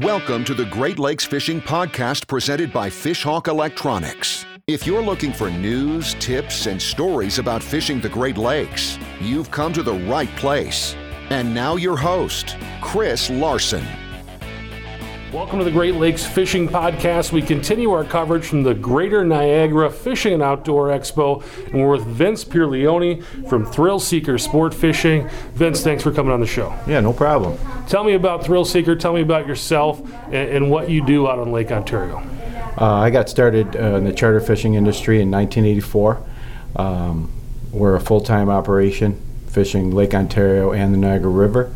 Welcome to the Great Lakes Fishing Podcast presented by Fishhawk Electronics. If you're looking for news, tips, and stories about fishing the Great Lakes, you've come to the right place. And now, your host, Chris Larson. Welcome to the Great Lakes Fishing Podcast. We continue our coverage from the Greater Niagara Fishing and Outdoor Expo, and we're with Vince Pierleone from Thrill Seeker Sport Fishing. Vince, thanks for coming on the show. Yeah, no problem. Tell me about Thrill Seeker. Tell me about yourself and, and what you do out on Lake Ontario. Uh, I got started uh, in the charter fishing industry in 1984. Um, we're a full-time operation fishing Lake Ontario and the Niagara River.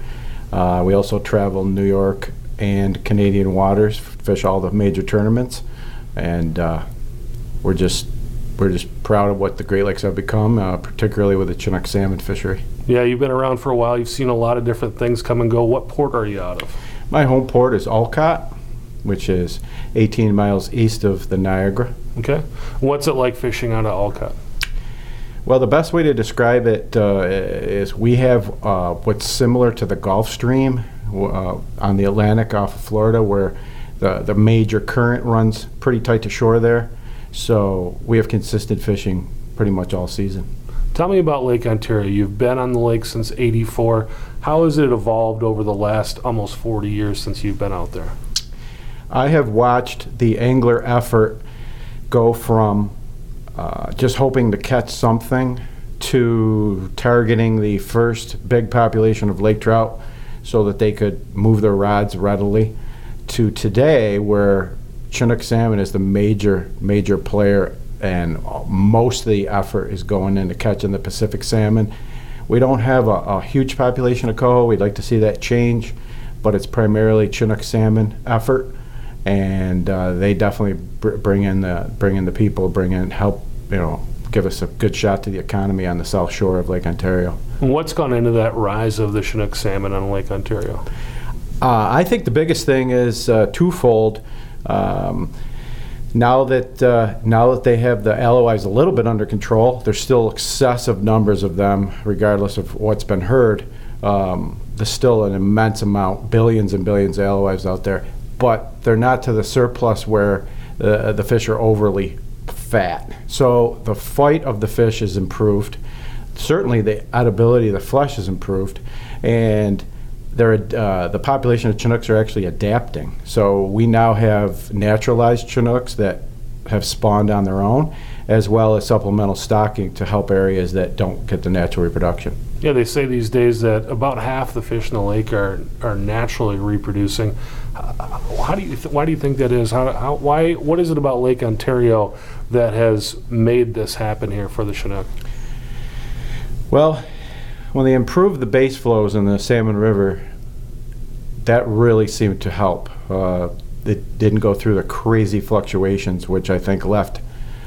Uh, we also travel New York and Canadian waters, fish all the major tournaments, and uh, we're just we're just proud of what the Great Lakes have become, uh, particularly with the Chinook salmon fishery. Yeah, you've been around for a while. You've seen a lot of different things come and go. What port are you out of? My home port is Olcott, which is 18 miles east of the Niagara. Okay. What's it like fishing out of Olcott? Well, the best way to describe it uh, is we have uh, what's similar to the Gulf Stream uh, on the Atlantic off of Florida, where the, the major current runs pretty tight to shore there. So we have consistent fishing pretty much all season. Tell me about Lake Ontario. You've been on the lake since 84. How has it evolved over the last almost 40 years since you've been out there? I have watched the angler effort go from uh, just hoping to catch something to targeting the first big population of lake trout so that they could move their rods readily to today where Chinook salmon is the major major player and most of the effort is going into catching the Pacific salmon. We don't have a, a huge population of coho. We'd like to see that change, but it's primarily Chinook salmon effort, and uh, they definitely br- bring in the bring in the people, bring in help, you know, give us a good shot to the economy on the south shore of Lake Ontario. What's gone into that rise of the Chinook salmon on Lake Ontario? Uh, I think the biggest thing is uh, twofold. Um, now that uh, now that they have the alewives a little bit under control, there's still excessive numbers of them, regardless of what's been heard. Um, there's still an immense amount, billions and billions of alewives out there, but they're not to the surplus where the, the fish are overly fat. So the fight of the fish is improved. Certainly, the edibility of the flesh is improved, and uh, the population of Chinooks are actually adapting. So we now have naturalized Chinooks that have spawned on their own, as well as supplemental stocking to help areas that don't get the natural reproduction. Yeah, they say these days that about half the fish in the lake are, are naturally reproducing. How do you th- why do you think that is? How, how, why what is it about Lake Ontario that has made this happen here for the Chinook? Well, when they improved the base flows in the Salmon River, that really seemed to help. Uh, it didn't go through the crazy fluctuations, which I think left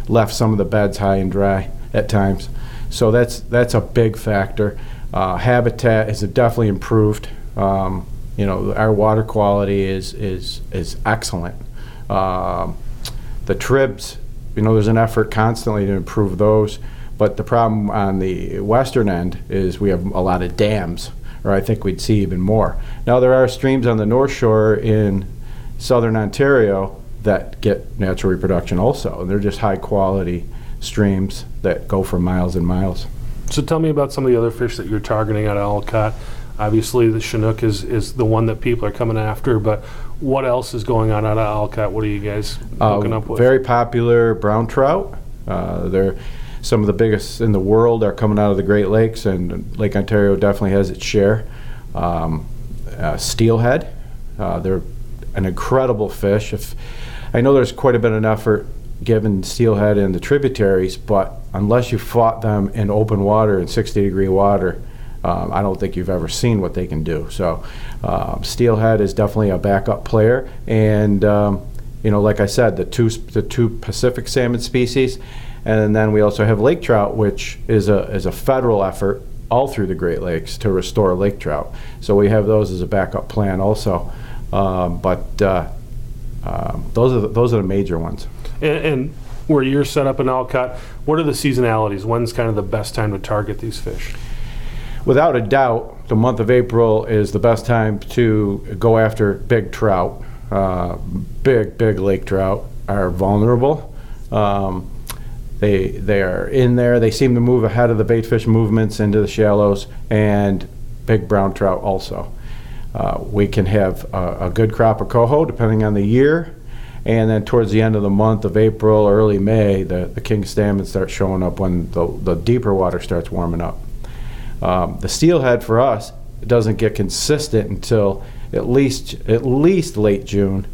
left some of the beds high and dry at times. So that's that's a big factor. Uh, habitat has definitely improved. Um, you know, our water quality is is is excellent. Um, the tribs, you know, there's an effort constantly to improve those. But the problem on the western end is we have a lot of dams, or I think we'd see even more. Now, there are streams on the North Shore in southern Ontario that get natural reproduction also, and they're just high quality streams that go for miles and miles. So, tell me about some of the other fish that you're targeting at Olcott. Obviously, the Chinook is, is the one that people are coming after, but what else is going on out of Olcott? What are you guys uh, hooking up with? Very popular brown trout. Uh, they're some of the biggest in the world are coming out of the Great Lakes, and Lake Ontario definitely has its share. Um, uh, steelhead, uh, they're an incredible fish. If I know there's quite a bit of effort given steelhead in the tributaries, but unless you fought them in open water in 60 degree water, um, I don't think you've ever seen what they can do. So, uh, steelhead is definitely a backup player, and um, you know, like I said, the two the two Pacific salmon species and then we also have lake trout, which is a, is a federal effort all through the Great Lakes to restore lake trout. So we have those as a backup plan also. Um, but uh, um, those, are the, those are the major ones. And, and, where you're set up in Olcott, what are the seasonalities? When's kind of the best time to target these fish? Without a doubt, the month of April is the best time to go after big trout. uh, big, big lake trout are vulnerable. Um, they they are in there. They seem to move ahead of the bait fish movements into the shallows, and big brown trout also. Uh, we can have a, a, good crop of coho depending on the year, and then towards the end of the month of April, early May, the, the king salmon start showing up when the, the deeper water starts warming up. Um, the steelhead for us doesn't get consistent until at least at least late June,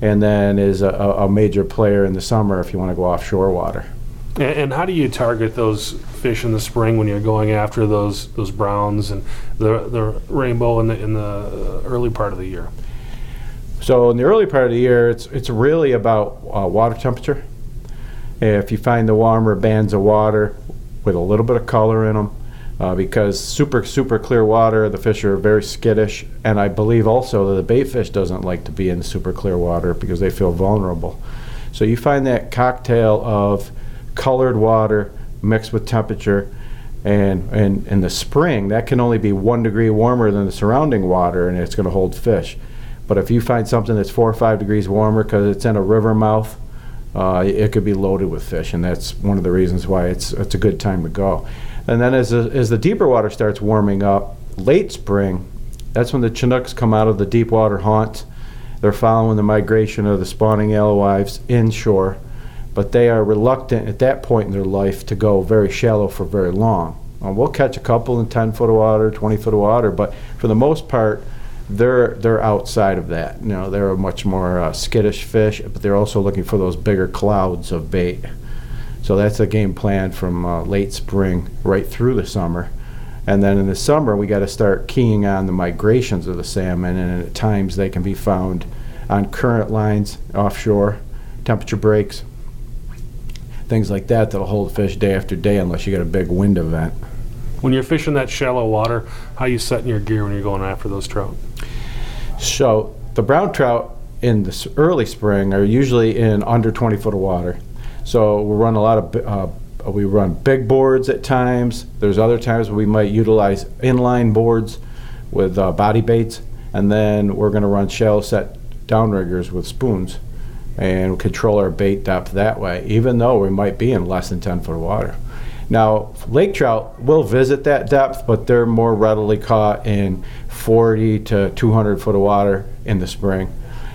and then is a, a major player in the summer if you want to go offshore water. And, and how do you target those fish in the spring when you're going after those those browns and the the rainbow in the in the early part of the year? So in the early part of the year, it's it's really about uh, water temperature. If you find the warmer bands of water with a little bit of color in them, uh, because super super clear water, the fish are very skittish, and I believe also that the bait fish doesn't like to be in super clear water because they feel vulnerable. So you find that cocktail of colored water mixed with temperature, and and in the spring that can only be one degree warmer than the surrounding water, and it's going to hold fish. But if you find something that's four or five degrees warmer because it's in a river mouth, uh, it could be loaded with fish, and that's one of the reasons why it's it's a good time to go. And then as, the, as the deeper water starts warming up, late spring, that's when the Chinooks come out of the deep water haunt. They're following the migration of the spawning alewives inshore, but they are reluctant at that point in their life to go very shallow for very long. We'll catch a couple in 10 foot of water, 20 foot of water, but for the most part, they're they're outside of that. You know, they're a much more uh, skittish fish, but they're also looking for those bigger clouds of bait. So that's a game plan from uh, late spring right through the summer. And then in the summer, we got to start keying on the migrations of the salmon, and at times they can be found on current lines offshore, temperature breaks, things like that that'll hold fish day after day unless you get a big wind event. When you're fishing that shallow water, how you setting your gear when you're going after those trout? So the brown trout in the early spring are usually in under 20 foot of water. So we run a lot of uh, we run big boards at times. There's other times we might utilize inline boards with uh, body baits, and then we're going to run shallow set downriggers with spoons and control our bait depth that way, even though we might be in less than 10 foot of water. Now, lake trout will visit that depth, but they're more readily caught in 40 to 200 foot of water in the spring,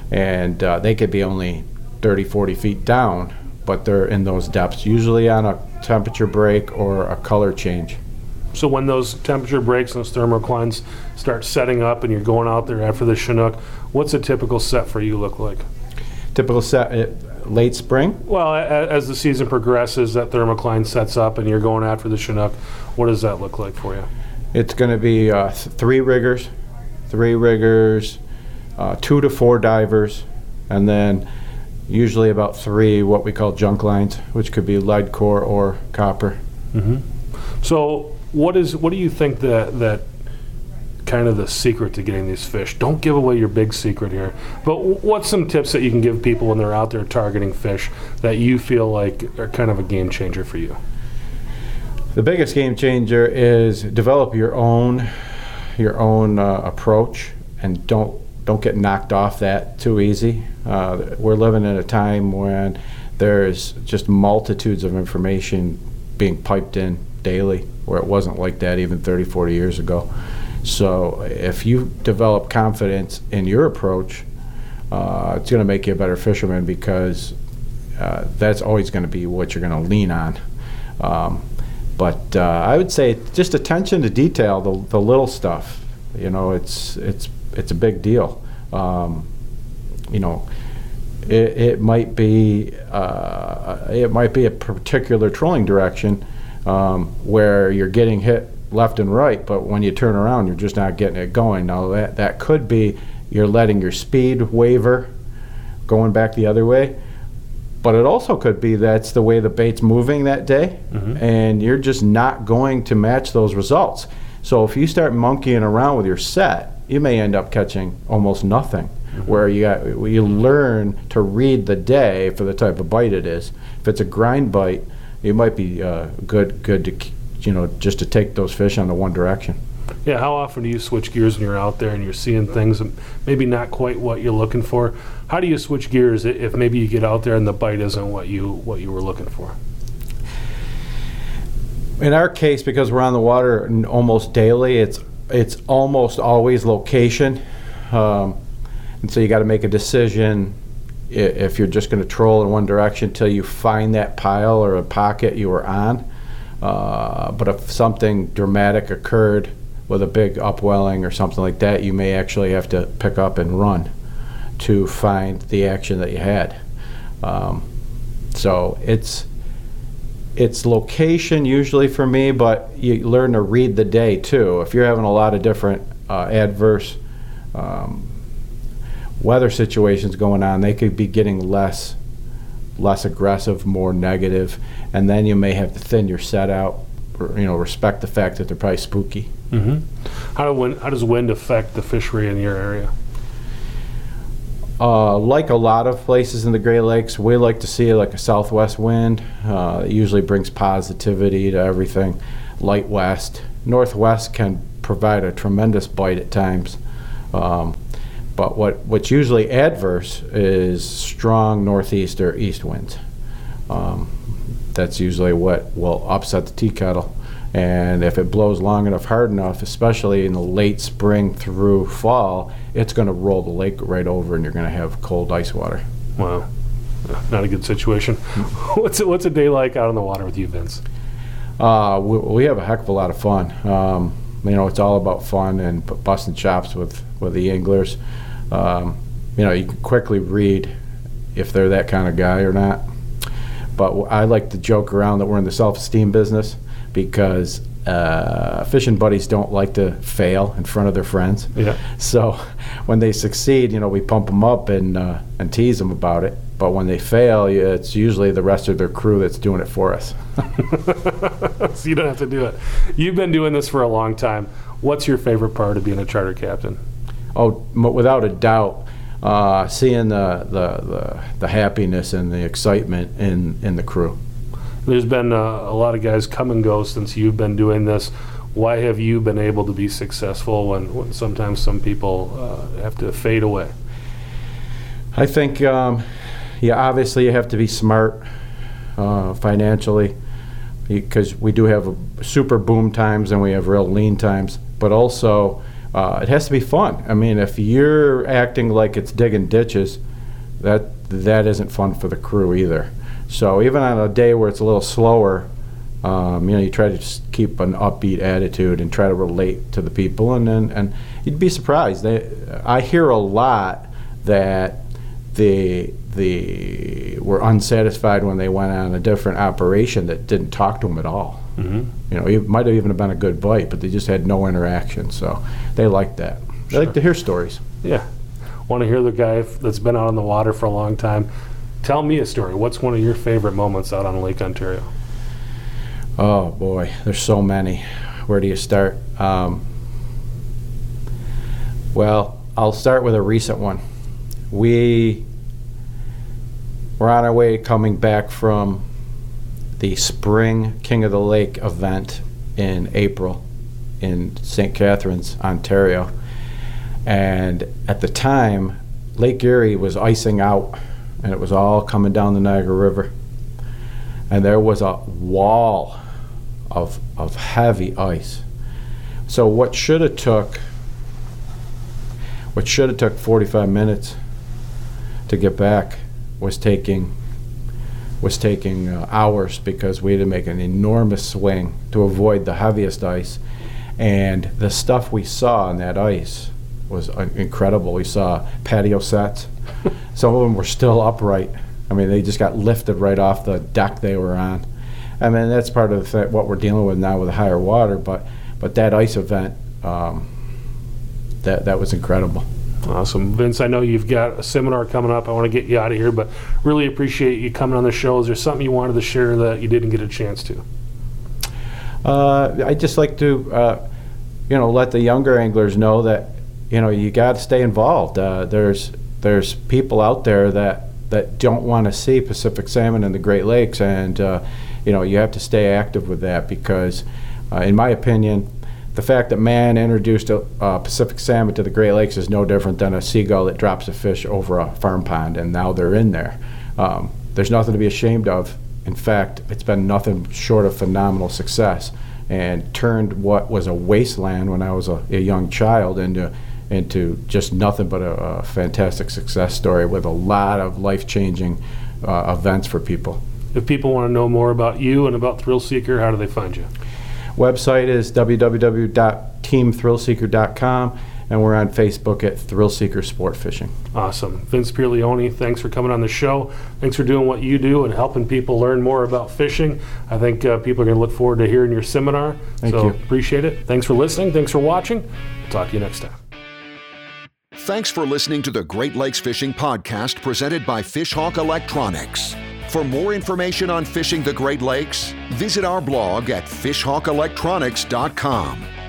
and uh, they could be only 30, 40 feet down but they're in those depths, usually on a temperature break or a color change. So when those temperature breaks and those thermoclines start setting up and you're going out there after the Chinook, what's a typical set for you look like? Typical set uh, late spring? Well, as the season progresses, that thermocline sets up and you're going after the Chinook. What does that look like for you? It's going to be uh, th- three riggers, three riggers, uh, two to four divers, and then usually about three what we call junk lines, which could be lead core or copper. Mm-hmm. So, what is what do you think that that kind of the secret to getting these fish? Don't give away your big secret here, but what's some tips that you can give people when they're out there targeting fish that you feel like are kind of a game changer for you? The biggest game changer is develop your own your own uh, approach and don't don't get knocked off that too easy. Uh, we're living in a time when there's just multitudes of information being piped in daily, where it wasn't like that even 30, 40 years ago. So if you develop confidence in your approach, uh, it's going to make you a better fisherman because uh, that's always going to be what you're going to lean on. Um, but uh, I would say just attention to detail, the, the little stuff. You know, it's it's it's a big deal. Um, you know, it, it might be uh, it might be a particular trolling direction um, where you're getting hit left and right, but when you turn around, you're just not getting it going. Now that that could be you're letting your speed waver, going back the other way. But it also could be that's the way the bait's moving that day, mm-hmm. and you're just not going to match those results. So if you start monkeying around with your set, you may end up catching almost nothing. Mm-hmm. Where you got, you learn to read the day for the type of bite it is. If it's a grind bite, it might be uh, good good to you know just to take those fish on the one direction. Yeah, how often do you switch gears when you're out there and you're seeing things and maybe not quite what you're looking for? How do you switch gears if maybe you get out there and the bite isn't what you what you were looking for? In our case, because we're on the water almost daily, it's it's almost always location, um, and so you got to make a decision if you're just going to troll in one direction until you find that pile or a pocket you were on. Uh, but if something dramatic occurred with a big upwelling or something like that, you may actually have to pick up and run to find the action that you had. Um, so it's it's location usually for me, but you learn to read the day too. If you're having a lot of different uh, adverse um, weather situations going on, they could be getting less less aggressive, more negative, and then you may have to thin your set out. Or, you know, respect the fact that they're probably spooky. Mm-hmm. How, do wind, how does wind affect the fishery in your area? Uh, like a lot of places in the Great Lakes, we like to see like a southwest wind. Uh, it usually brings positivity to everything. Light west, northwest can provide a tremendous bite at times. Um, but what, what's usually adverse is strong northeast or east winds. Um, that's usually what will upset the tea kettle. And if it blows long enough, hard enough, especially in the late spring through fall, it's going to roll the lake right over and you're going to have cold ice water. Wow, not a good situation. what's it, what's a day like out on the water with you, Vince? Uh, we, we have a heck of a lot of fun. Um, you know, it's all about fun and busting chops with, with the anglers. Um, you know, you can quickly read if they're that kind of guy or not. But I like to joke around that we're in the self-esteem business because uh, fishing buddies don't like to fail in front of their friends. Yeah. So when they succeed, you know, we pump them up and uh, and tease them about it. But when they fail, it's usually the rest of their crew that's doing it for us. so you don't have to do it. You've been doing this for a long time. What's your favorite part of being a charter captain? Oh, without a doubt, uh, seeing the, the, the, the happiness and the excitement in, in the crew. There's been uh, a lot of guys come and go since you've been doing this. Why have you been able to be successful when, when sometimes some people uh, have to fade away? I think, um, yeah, obviously you have to be smart uh, financially because we do have super boom times and we have real lean times, but also uh, it has to be fun. I mean, if you're acting like it's digging ditches, that that isn't fun for the crew either. So even on a day where it's a little slower, um, you know, you try to just keep an upbeat attitude and try to relate to the people, and then and you'd be surprised. They, I hear a lot that the the were unsatisfied when they went on a different operation that didn't talk to them at all. Mm-hmm. You know, it might have even been a good bite, but they just had no interaction. So they like that. They like to hear stories. Yeah. Want to hear the guy that's been out on the water for a long time? Tell me a story. What's one of your favorite moments out on Lake Ontario? Oh boy, there's so many. Where do you start? Um, well, I'll start with a recent one. We were on our way coming back from the spring King of the Lake event in April in St. Catharines, Ontario. And at the time, Lake Erie was icing out and it was all coming down the Niagara River. And there was a wall of, of heavy ice. So what should have took what should have took 45 minutes to get back was taking was taking uh, hours because we had to make an enormous swing to avoid the heaviest ice. And the stuff we saw on that ice was uh, incredible. We saw patio sets. Some of them were still upright. I mean they just got lifted right off the deck they were on. I mean that's part of the th- what we're dealing with now with the higher water but but that ice event um, that that was incredible Awesome. Vince, I know you've got a seminar coming up. I want to get you out of here, but really appreciate you coming on the show. Is there something you wanted to share that you didn't get a chance to? Uh, I just like to, uh, you know, let the younger anglers know that, you know, you got to stay involved. Uh, there's there's people out there that that don't want to see Pacific salmon in the Great Lakes, and uh, you know, you have to stay active with that because, uh, in my opinion, the fact that man introduced a, uh, Pacific salmon to the Great Lakes is no different than a seagull that drops a fish over a farm pond, and now they're in there. Um, there's nothing to be ashamed of. In fact, it's been nothing short of phenomenal success, and turned what was a wasteland when I was a, a young child into into just nothing but a, a, fantastic success story with a lot of life changing uh, events for people. If people want to know more about you and about Thrill Seeker, how do they find you? Website is www.teamthrillseeker.com, and we're on Facebook at Thrill Seeker Sport Fishing. Awesome. Vince Pierleone, thanks for coming on the show. Thanks for doing what you do and helping people learn more about fishing. I think uh, people are going to look forward to hearing your seminar. Thank so you. appreciate it. Thanks for listening. Thanks for watching. Talk to you next time. Thanks for listening to the Great Lakes Fishing Podcast presented by Fishhawk Electronics. For more information on fishing the Great Lakes, visit our blog at fishhawkelectronics.com.